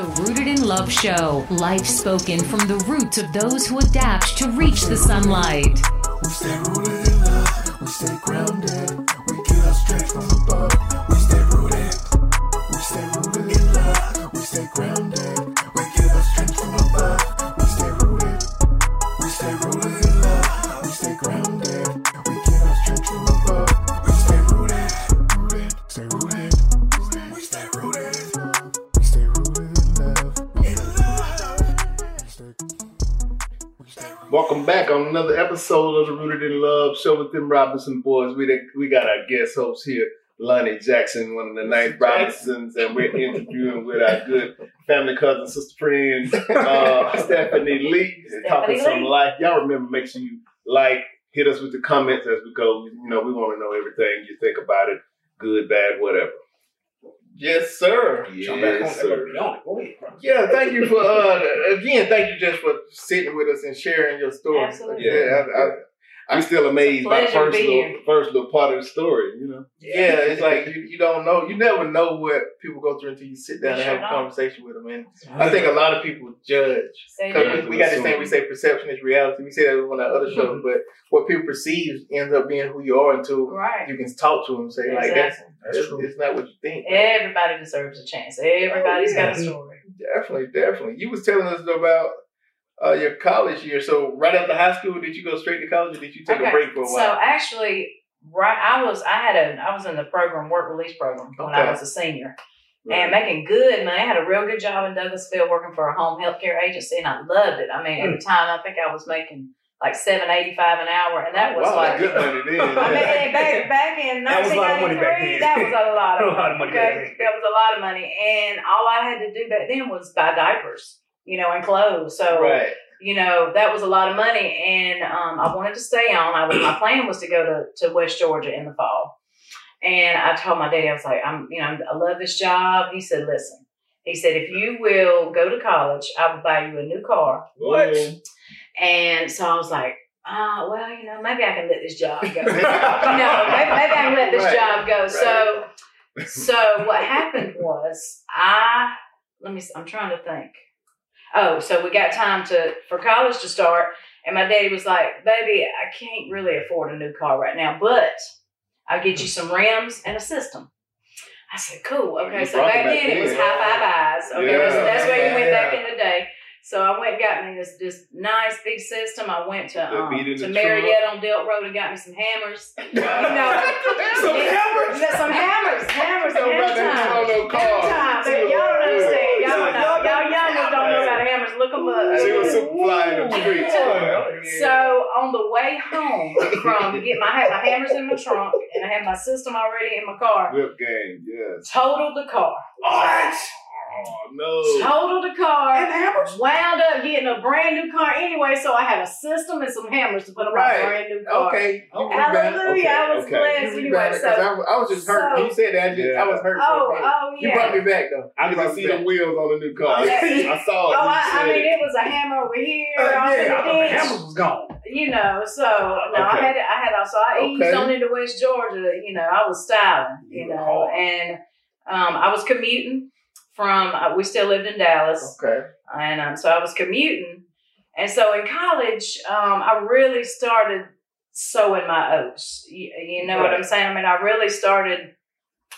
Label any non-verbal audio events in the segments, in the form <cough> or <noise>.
The Rooted in Love Show. Life spoken from the roots of those who adapt to reach the sunlight. We stay rooted in love. We stay grounded. We get our strength from above. We stay rooted. We stay rooted in love. We stay grounded. We get our strength from above. On another episode of the Rooted in Love show with them Robinson boys. We we got our guest host here, Lonnie Jackson, one of the nice Robinsons, and we're interviewing with our good family cousin, sister friend, uh, <laughs> Stephanie Lee, and talking Stephanie some Lee. life. Y'all remember, make sure you like, hit us with the comments as we go. You know, we want to know everything you think about it, good, bad, whatever. Yes, sir. Jump back on Yes, sir. but beyond it. Go ahead, bro. Yeah, thank you for uh again. Thank you just for sitting with us and sharing your story. Absolutely. Yeah, I, I, I'm still amazed by the first little, here. first little part of the story. You know. Yeah, it's like you, you don't know, you never know what people go through until you sit down You and sure have a conversation with them. And I think a lot of people judge Say because we, we got this thing we say perception is reality. We say that on our other shows, mm-hmm. but what people perceive ends up being who you are until Right. you can talk to them and say like that's That's it's, true. it's not what you think. Everybody deserves a chance. Everybody's Oh, yeah. got a story. Definitely, definitely. You was telling us about uh, your college year. So right after high school, did you go straight to college, or did you take a break for a while? So actually, right, I was I had a I was in the program work release program when I was a senior. And making good money. I had a real good job in Douglasville working for a home healthcare agency, and I loved it. I mean, at the time, I think I was making like seven eighty five an hour, and that was wow, like good money then. <laughs> I mean, back, back in That was a lot of money 1993, that was a lot of <laughs> A lot of money then. That was a lot of money. And all I had to do back then was buy diapers, you know, and clothes. So, right. you know, that was a lot of money. And um, I wanted to stay on. I was, my plan was to go to, to West Georgia in the fall. And I told my daddy, I was like, I'm, you know, I love this job. He said, listen, he said, if you will go to college, I will buy you a new car. What? And so I was like, oh, well, you know, maybe I can let this job go. <laughs> no, maybe, maybe I can let this Right, job go. right. So, so what happened was I, let me, I'm trying to think. Oh, so we got time to, for college to start. And my daddy was like, baby, I can't really afford a new car right now, but I'll get you some rims and a system. I said, cool. Okay. So back then it was Hi-Fi Buys. Okay. Yeah. So that's where you went back in the day. So I went and got me this this nice big system. I went to um, to Marietta on Delk Road and got me some hammers. <laughs> You know, Some hammers. Some hammers, hammers, Don't hammer time. no car. Time. But y'all don't understand. Y'all don't know. Y'all Y'all don't young ones don't know about hammers. Look them up. She was in the streets. So on the way home from get my I had my hammers in my trunk and I had my system already in my car. Whip game, yes. Totaled the car. What? Oh no. Totaled the car. And hammers? Wound up getting a brand new car anyway, so I had a system and some hammers to put on Right. my brand new car. Okay. you Hallelujah, rebounded. I was okay. blessed You anyway. rebounded, 'cause So, I, I was just hurt. when you said that, I, just, I was hurt. for a oh, minute. oh You brought me back though. I could see the wheels on the new car. Yeah. <laughs> I saw it. Oh, I, I mean, it. it was a hammer over here, Uh, yeah, the thought the ditch. hammers was gone. you know, so no, I Okay. had I had also I eased Okay. on into West Georgia. You know, I was styling. You You know, and um, I was commuting from. Uh, we still lived in Dallas, Okay. and um, so I was commuting. And so in college, um, I really started sowing my oats. You, you know what I'm saying? I mean, I really started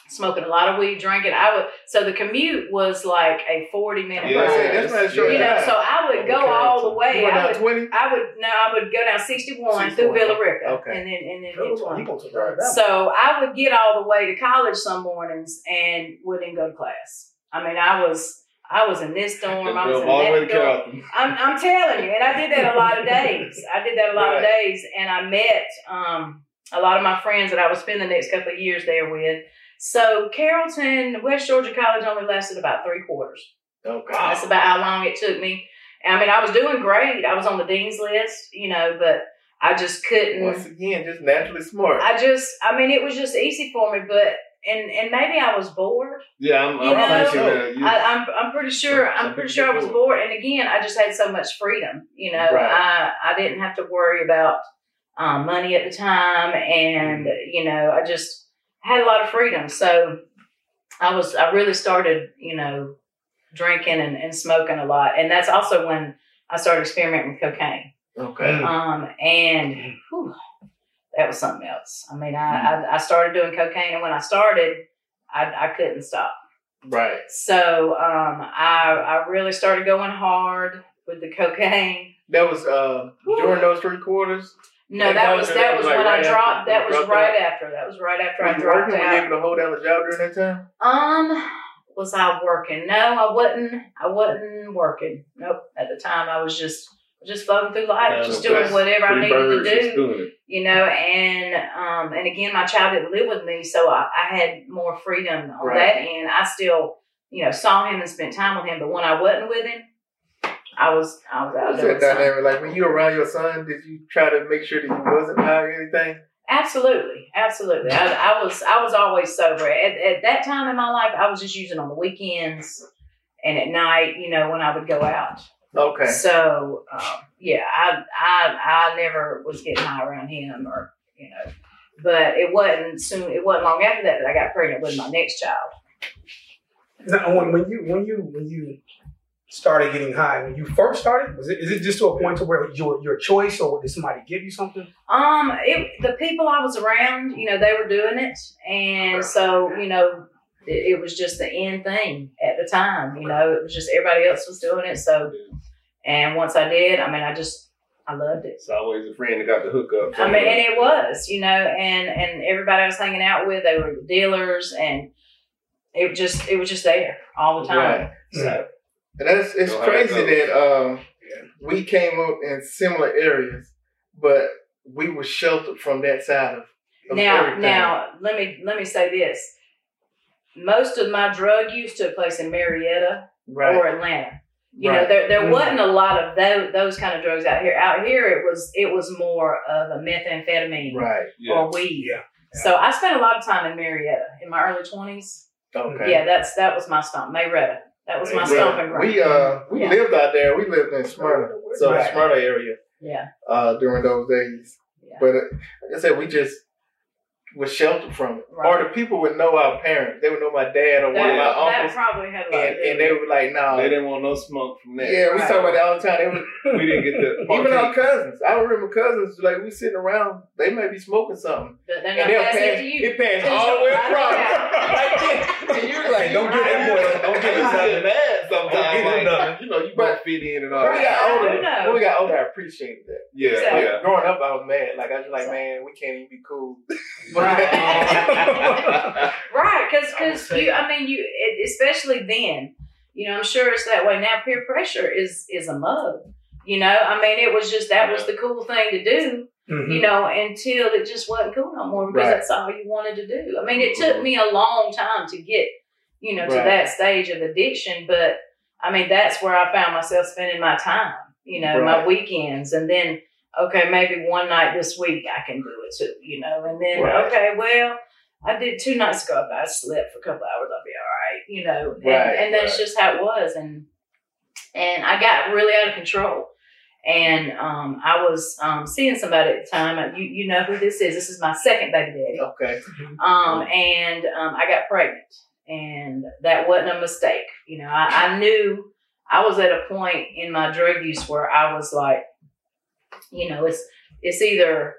smoking a lot of weed, drinking. I would so the commute was like a 40 minute Yeah, ride. that's not short you know, so I would go all the way. I would 20? I would no, I would go down 61 through 61, Villa Rica. okay. And then and then hit was what 20. gonna take right. So I would get all the way to college some mornings and wouldn't go to class. I mean, I was I was in this dorm, I was in that dorm. I'm, I'm telling you, and I did that a lot of days. I did that a lot of days, and I met um, a lot of my friends that I would spend the next couple of years there with. So Carrollton, West Georgia College only lasted about three quarters. Okay. That's about how long it took me. I mean, I was doing great. I was on the dean's list, you know, but I just couldn't. Once again, just naturally smart. I just, I mean, it was just easy for me, but and and maybe I was bored. yeah, I'm, I'm know, you, I, I'm I'm pretty sure Some- I'm pretty sure I was do. bored. And again, I just had so much freedom. You know, Right. I I didn't have to worry about um, money at the time, and Mm-hmm. you know, I just had a lot of freedom. So I was I really started, you know, drinking and, and smoking a lot. And that's also when I started experimenting with cocaine. Okay. Um, and whew, that was something else. I mean, I, I, I started doing cocaine, and when I started, I, I couldn't stop. Right. So um, I, I really started going hard with the cocaine. That was uh during those three quarters. No, that that was that was like when right I dropped. after That was dropped right out? after. That was right after I dropped working? Were you out. able to hold down the job during that time? Um, was I working? No, I wasn't. I wasn't working. Nope. At the time, I was just just floating through life, Yeah, just doing whatever I needed to do. Just doing it. you know and um and again my child didn't live with me so i, I had more freedom on Right. that end i still you know saw him and spent time with him but when i wasn't with him i was i was out there that with son. dynamic? Like when you were around your son, did you try to make sure that he wasn't high or anything? absolutely absolutely I, I was i was always sober at, at that time in my life i was just using on the weekends and at night you know when i would go out Okay. so um, yeah i i i never was getting high around him or you know but it wasn't soon it wasn't long after that that i got pregnant with my next child Now, when, when you when you when you started getting high, when you first started, was it is it just to a point to where your your choice, or did somebody give you something? Um, it, the people I was around, you know, they were doing it, and so you know, it, it was just the end thing at the time. You know, it was just everybody else was doing it. So, and once I did, I mean, I just I loved it. It's always a friend that got the hookup. I mean, and it was, you know, and and everybody I was hanging out with, they were dealers, and it just it was just there all the time. Right. So And that's it's Know how crazy that um Yeah. we came up in similar areas, but we were sheltered from that side of, of now everything. now let me let me say this. Most of my drug use took place in Marietta right. or Atlanta. You know, Right. there there Mhm. wasn't a lot of those those kind of drugs out here. Out here, it was it was more of a methamphetamine right. Yeah. or weed. Yeah. So I spent a lot of time in Marietta in my early twenties. Okay. Yeah, that's that was my stomp. Marietta. That was my Right. stomping ground. We uh we Yeah. lived out there. We lived in Smyrna, so Right. Smyrna area yeah, uh during those days. yeah. But uh, like I said, we just was sheltered from it. Right. Or the people would know our parents. They would know my dad or one of my that uncles, probably had a lot and, and they were like, "Nah." They didn't want no smoke from that. Yeah, we Right. talk about that all the time. They was, <laughs> <laughs> We didn't get to even our cousins. I remember cousins like we sitting around. They may be smoking something, they're and not they'll passing pass it to you. it passed all the way right across. <laughs> like this. And you're like, Don't get that boy. Don't get It's his getting bad sometimes. Don't get Like, him done. you know, you But- both fit in and all When we that. got older, when we got older, I appreciated that. Yeah, yeah. Growing up, I was mad. Like I was like, man, we can't even be cool. Right. Right, <laughs> because say- you, I mean, you, it, especially then, you know, I'm sure it's that way now. Peer pressure is is a mug. You know, I mean, it was just that was the cool thing to do. Mhm. You know, until it just wasn't cool no more because Right. that's all you wanted to do. I mean, it took me a long time to get, you know, to Right. that stage of addiction, but I mean, that's where I found myself spending my time. You know, my weekends, and then okay, maybe one night this week I can do it too. You know, and then Right. okay, well. I did two nights ago. If I slept for a couple hours, I'll be all right. You know, and, Right, and that's right. just how it was. And and I got really out of control. And um, I was um, seeing somebody at the time. uh, You you know who this is? This is my second baby daddy. okay. Um, and um, I got pregnant, and that wasn't a mistake. You know, I, I knew I was at a point in my drug use where I was like, you know, it's it's either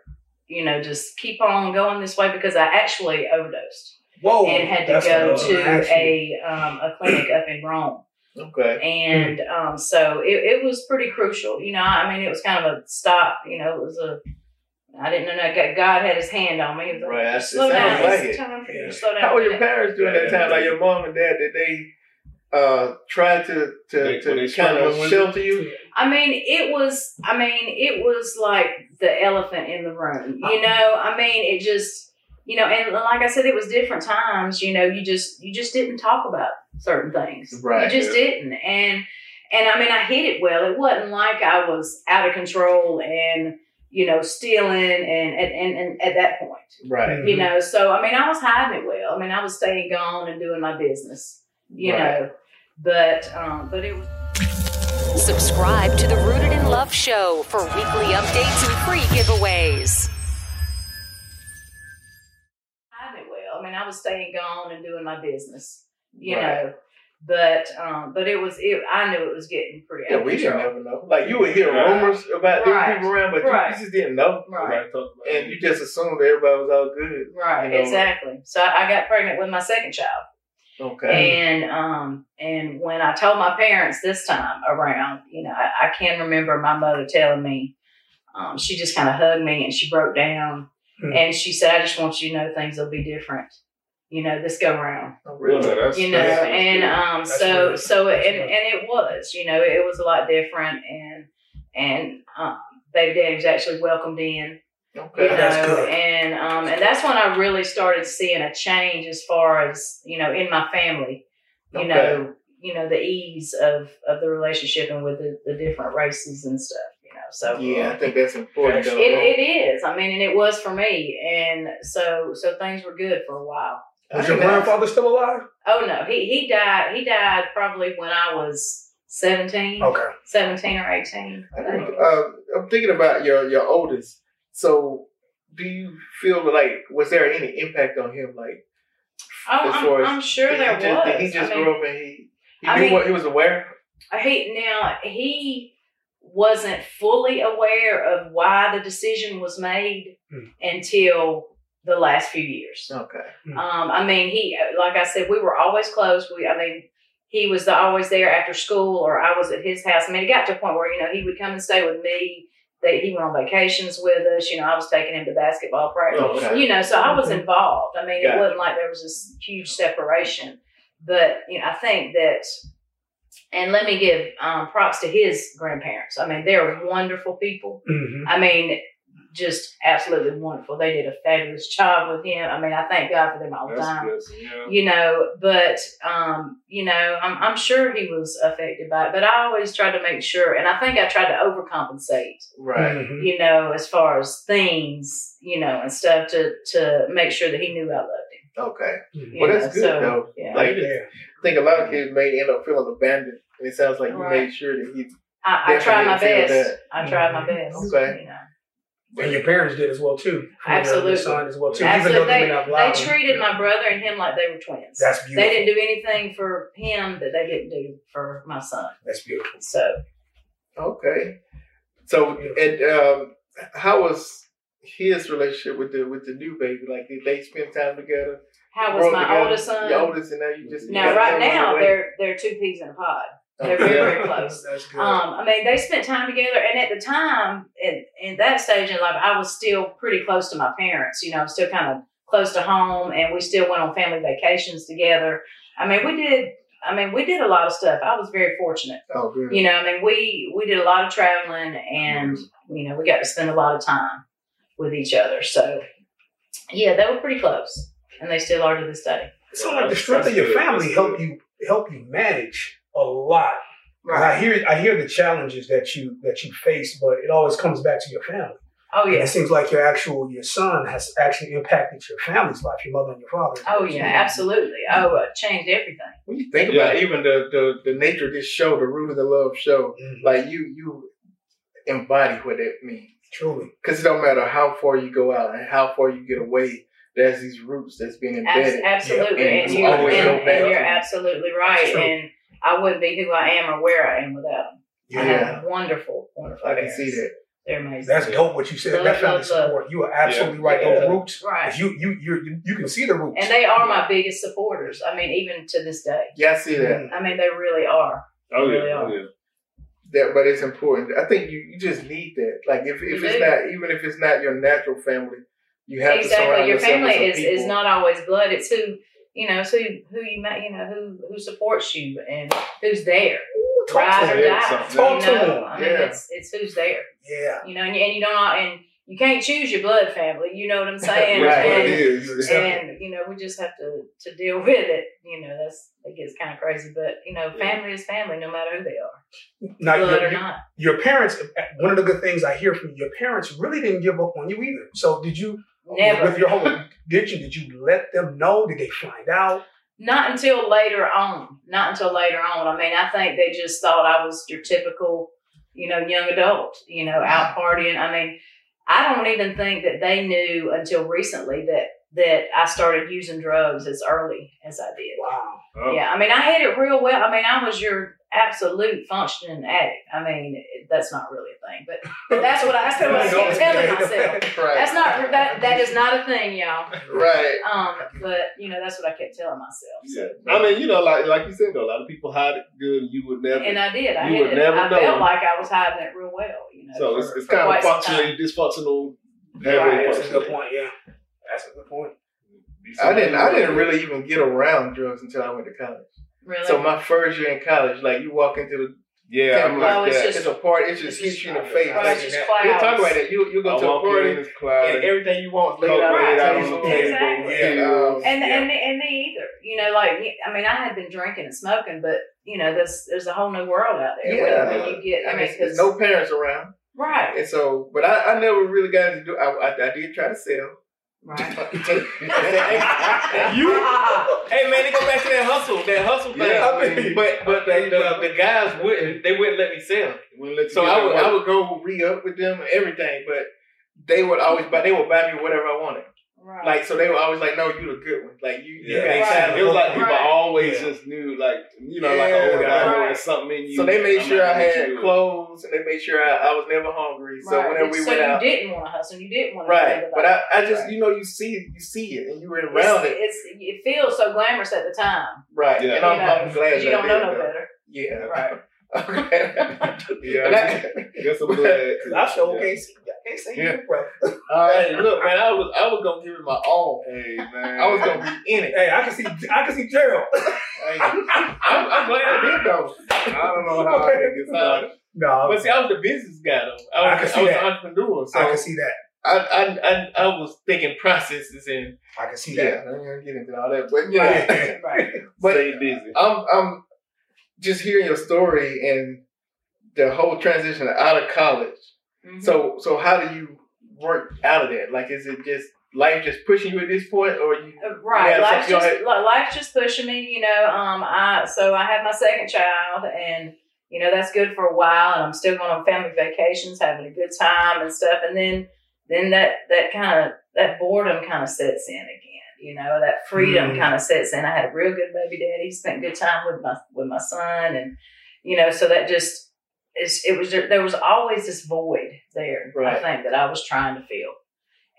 you know just keep on going this way because I actually overdosed Whoa. and had to go what I was gonna ask a um, a clinic up in Rome. Okay. And um, so it, it was pretty crucial. You know, I mean, it was kind of a stop. You know, it was a. I didn't know that God had His hand on me. It was like, Right, that's- slow down. like it's it. time for you Yeah. to slow down. How were your parents during that time? Like your mom and dad, did they uh try to to, to kind of with shelter you? I mean, it was. I mean, it was like the elephant in the room. You know, I mean, it just. You know, and like I said, it was different times. You know, you just you just didn't talk about certain things. Right, You just didn't, and and I mean, I hid it well. It wasn't like I was out of control and you know stealing and and and, and at that point. Right. you know so i mean i was hiding it well i mean i was staying gone and doing my business you Right. know but um but it was Subscribe to the Rooted in Love show for weekly updates and free giveaways. hiding it well i mean i was staying gone and doing my business you Right. know But um, but it was it. I knew it was getting pretty Yeah, out of we didn't control. ever know. Like you would hear Right. rumors about different Right. people around, but you- you, just didn't know. Right. And you just assumed everybody was all good. Right, you know. exactly. So I got pregnant with my second child. Okay. And um and when I told my parents this time around, you know, I, I can remember my mother telling me, um, she just kind of hugged me and she broke down Hmm. and she said, I just want you to know things will be different, you know, this go round. Oh, Really? really? That's, You know, that's- that's and good. um That's so really- so that's and, and it was, you know, it was a lot different and and um baby daddy was actually welcomed in you know, That's good. and um, and that's when I really started seeing a change as far as you know in my family, you Okay. know, you know the ease of of the relationship and with the, the different races and stuff, you know. So Yeah, I think that's important. it, though. it is. I mean, and it was for me, and so so things were good for a while. Was your grandfather still alive? Oh no, he he died. He died probably when I was 17, Okay. 17 or eighteen. I think. Uh, I'm thinking about your your oldest. So, do you feel like was there any impact on him? Like, Oh, as far I'm, as- I'm sure did he there just, was. Did he just I mean, grow up and he he I knew mean- what he was aware? he now he wasn't fully aware of why the decision was made Hmm. until the last few years. Okay. Um, I mean, he like I said, we were always close. We, I mean, he was always there after school, or I was at his house. I mean, it got to a point where you know he would come and stay with me. That he went on vacations with us. You know, I was taking him to basketball practice. Okay. You know, so I was involved. I mean, it wasn't like there was this huge separation. But you know, I think that, and let me give um, props to his grandparents. I mean, they're wonderful people. hmm I mean, just absolutely wonderful. They did a fabulous job with him. I mean, I thank God for them all the time. good. Yeah. You know, but um, you know, I'm, I'm sure he was affected by it. But I always try to make sure, and I think I tried to overcompensate. Right. Mhm. You know, as far as things, you know, and stuff to to make sure that he knew I loved him. Okay. Mhm. Well, that's know, good so, though. Yeah. Like, Yeah. I think a lot of kids may end up feeling abandoned, and it sounds like you made sure that he. I, I tried my Definitely feel best. I tried my Mhm. best. Okay. You know. And your parents did as well too. Absolutely. Your son as well too. Absolutely. Even though They, you they treated my brother and him like they were twins. That's beautiful. They didn't do anything for him that they didn't do for my son. That's beautiful. So Okay. So, and um, how was his relationship with the with the new baby? Like, did they spend time together? how was my together? oldest son? Your oldest, and now you just now right them on the now they're they're two peas in a pod. They're very, very close. That's good. Um, I mean, they spent time together, and at the time, in, in that stage in life, I was still pretty close to my parents. You know, I'm still kind of close to home, and we still went on family vacations together. I mean, we did. I mean, we did a lot of stuff. I was very fortunate. Oh, good. You know, I mean, we we did a lot of traveling, and you know, we got to spend a lot of time with each other. So, yeah, they were pretty close, and they still are to this day. it sounds like the strength of your family That's help you help you manage a lot. 'Cause I hear I hear the challenges that you that you face, but it always comes back to your family. Oh And yeah. It seems like your actual your son has actually impacted your family's life, your mother and your father. Oh yeah, absolutely. Oh, it changed everything. When you think Yeah. about even the, the the nature of this show, the Root of the Love show, Mhm. like you you embody what it means. Truly. Because it don't matter how far you go out and how far you get away. There's these roots that's been embedded. absolutely, and and, you, and, and you're absolutely right. And I wouldn't be who I am or where I am without them. I Yeah, have wonderful, wonderful. I can parents. see that. They're amazing. That's dope what you said. Love, that family love, love. support. You are absolutely Yeah. right. Those roots. right. You you you you can see the roots. And they are my biggest supporters. I mean, even to this day. Yeah, I see that. I mean, they really are. Oh Really yeah. are. Oh, yeah. That, but it's important. I think you, you just need that. Like if, if You it's do. not even if it's not your natural family, you have to surround exactly. Your family is, is not always blood. It's who you know. It's who who you met. You know who who supports you and who's there. Talk to Ride or them. Die. Talk you to know? them. I mean, Yeah. it's it's who's there. Yeah. You know, and, you- and you don't and you can't choose your blood family. You know what I'm <laughs> saying? right, And, it is. and you know, we just have to to deal with it. You know, that's it gets kind of crazy, but you know, family is family, no matter who they are, Now, blood your, or not. your parents. Eh, one of the good things I hear from you, your parents really didn't give up on you either. So did you? Oh, Never. With your whole, did you? Did you let them know? Did they find out? Not until later on. Not until later on. I mean, I think they just thought I was your typical, you know, young adult, you know, out partying. I mean, I don't even think that they knew until recently that that I started using drugs as early as I did. Wow. Oh. Yeah, I mean, I had it real well. I mean, I was your absolute functioning addict. I mean, that's not really a thing, but, but that's what I, that's what I kept telling myself. <laughs> Right. That's not that that is not a thing, y'all. right. Um, but you know, that's what I kept telling myself. Yeah. I mean, you know, like like you said though, a lot of people hide it good. You would never. And I did. I You had would it. never I know. felt like I was hiding it real well. You know. so for- it's, it's for kind of quite some functionally dysfunctional. Right, that's a good point. Yeah, that's a good point. I didn't. I didn't really even get around drugs until I went to college. Really. So my first year in college, like you walk into the Yeah, I'm like Oh, it's that. just- it's a party, it just it's hits just- you in the face. Right, Like, it's just you talk about that. You you I go to a walk in, party it's clouded. and everything you want is laid out laid out on on the the table. table. Exactly. Yeah, um, and yeah. and and me either. You know, like I mean, I had been drinking and smoking, but you know, there's there's a whole new world out there. Yeah. when, you get. I I mean, mean, there's because no parents around, right, and so, but I, I never really got to do. I, I, I did try to sell. right. <laughs> you, <laughs> hey that hustle, that hustle thing. Yeah, I mean, but but the, the, the guys wouldn't. They wouldn't let me sell. Wouldn't let So I would. I would go re up with them and everything, but they would always buy. They would buy me whatever I wanted. Right. Like so, they were always like, "No, you the good one. Like you, you Yeah, ain't Right. signed It was like people Right. always Yeah. just knew, like you know, like Yeah. an older guy Right. knew something in you. So they made I'm sure I had you clothes, and they made sure I, I was never hungry. So whenever we were out. so went you out, didn't want to hustle. You didn't want to. right? But I, I just Right. you know you see you see it and you were it's, around it, it's it feels so glamorous at the time. right? Yeah. And I'm, you know, I'm glad 'cause you don't know no better. Yeah, Right. <laughs> okay. Yeah, And I I- guess I'm glad. I <laughs> sure Yeah. can't see. I can't Yeah. you, bro. <laughs> Hey, look, man, I was I was gonna give it my all. Hey man, I was gonna be in it. Hey, I can see. I can see Gerald. Hey, I'm, I'm glad I did though. I don't know how I can get started. no, But see, I was the business guy though. I I was, can I I see was that. an entrepreneur, so I can see that. I, I, I, I was thinking processes and I can see yeah, that. I ain't gonna get into all that, but yeah, Yeah. <laughs> Right. but Stay busy. I'm I'm just hearing your story and the whole transition out of college. Mhm. So so how do you work out of that? Like, is it just life just pushing you at this point, or you? Uh, Right, life's just li- life's just pushing me. You know, um, I so I have my second child, and you know that's good for a while, and I'm still going on family vacations, having a good time and stuff, and then then that that kind of that boredom kind of sets in again. You know, that freedom Mm. kind of sets in. I had a real good baby daddy, spent good time with my with my son, and you know, so that just it was there was always this void there. I think that I was trying to fill,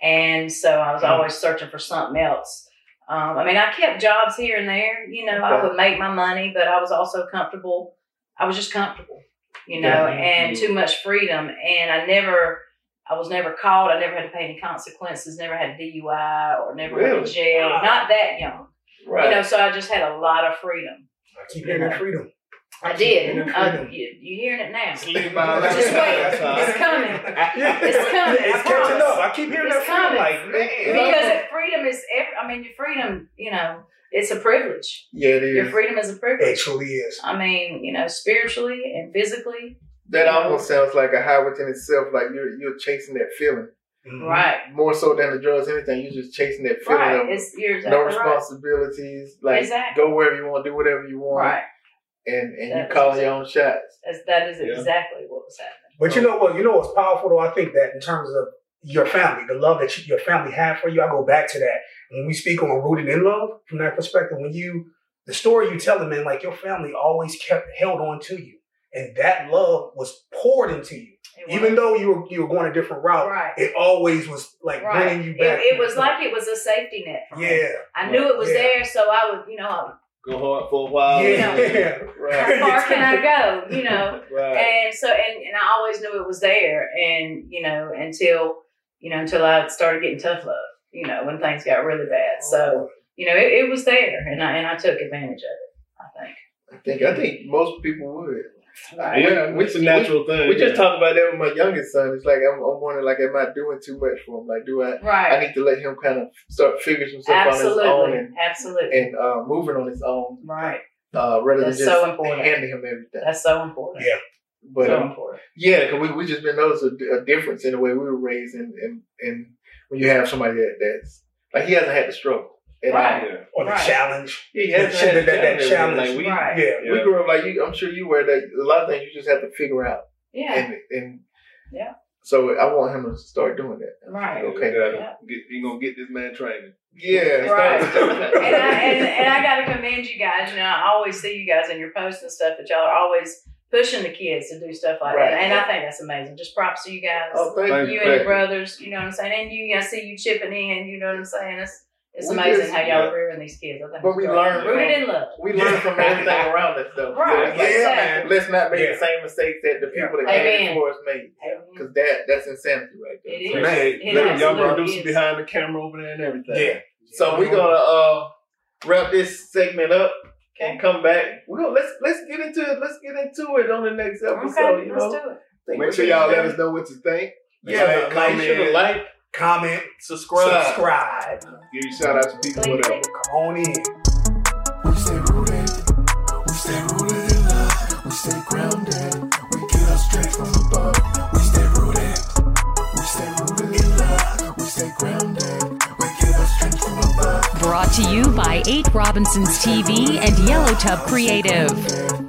and so I was Mm. always searching for something else. Um, I mean, I kept jobs here and there. You know, I Okay. would make my money, but I was also comfortable. I was just comfortable, you know, Yeah. and too much freedom. And I never, I was never caught. I never had to pay any consequences. Never had a DUI or never went to jail. Wow. Not that young, Right. you know. So I just had a lot of freedom. I keep hearing freedom. I did. Uh, freedom. you, you hearing it now? Just wait. It's coming. <laughs> It's coming, It's catching up. I keep hearing It's that coming. Like, man. Because it, freedom is, every, I mean, your freedom, you know, it's a privilege. yeah, it Your freedom is a privilege. It truly is. I mean, you know, spiritually and physically. That almost sounds like a high within itself. Like you're you're chasing that feeling Mhm. Right. more so than the drugs. Anything, you're just chasing that feeling Right. of It's you're no exactly right. responsibilities. Like Exactly. go wherever you want, do whatever you want, Right. And and you call calling your own shots. That's, that is Yeah. exactly what was happening. But you know what? You know what's powerful though? I think that in terms of your family, the love that you, your family had for you, I go back to that. When we speak on rooted in love, from that perspective, when you, the story you tell them, man, like your family always kept held on to you. And that love was poured into you. Even though you were you were going a different route, Right. it always was like Right. bringing you It, back. it was like it was a safety net. For me. yeah, I knew it was Yeah. there, so I would, you know, Go hard for a while. yeah, <laughs> how Right. far can I go? You know, Right. and so and, and I always knew it was there, and you know until you know until I started getting tough love, you know when things got really bad. So oh. you know it, it was there, and I and I took advantage of it. I think. I think I think most people would. Right. yeah, it's a natural thing. We just talked about that with my youngest son. It's like I'm, I'm wondering, like, am I doing too much for him? Like, do I? Right. I need to let him kind of start figuring some stuff on his own and Absolutely. and uh, moving on his own, right. uh, rather That's than just so important. handing him everything. That's so important. Yeah. but so um, important. yeah, because we we just been noticing a, a difference in the way we were raised, and and, and when you have somebody that that's like he hasn't had the struggle at Right. all. Or the Right. challenge. He That- hasn't had that- the that challenge. challenge. Like we, Right. Yeah, we grew up like you. I'm sure you were that a lot of things you just have to figure out. Yeah. And and Yeah. So I want him to start doing that. Right. Okay. You gotta Yeah. get, you gonna get this man training. Yeah. Right. and I and, and I got to commend you guys. You know, I always see you guys in your posts and stuff that y'all are always pushing the kids to do stuff like Right. that, and I think that's amazing. Just props to you guys, Oh, thank Thank you. you and your brothers. You know what I'm saying? And you, I see you chipping in. You know what I'm saying? It's it's We amazing just- how y'all yeah. are rearing these kids. I think But we great. learn rooted in love. We learn from <laughs> everything around us, though. Right. So Yeah, exactly. man. Let's not make Yeah. the same mistakes that the people that Amen. came before us made. Because that that's insanity right there. It So- is. Man, It Look, y'all absolutely producer is. behind the camera over there and everything. Yeah. So we're gonna uh wrap this segment up Okay. and come back. We're gonna let's let's get into it. Let's get into it on the next episode. Okay, you let's know, do it. Make sure y'all let us know what you think. Yeah, Like, like, comment, make sure to like, Comment, subscribe. subscribe. Give you shout out to people, Please. whatever. Come on in. We stay rooted, we stay rooted in love, we stay grounded, we get our strength from above. We stay rooted, we stay rooted in love, we stay grounded, we get our strength from above. Brought to you by 8 Robinsons TV and Yellow Tub Creative.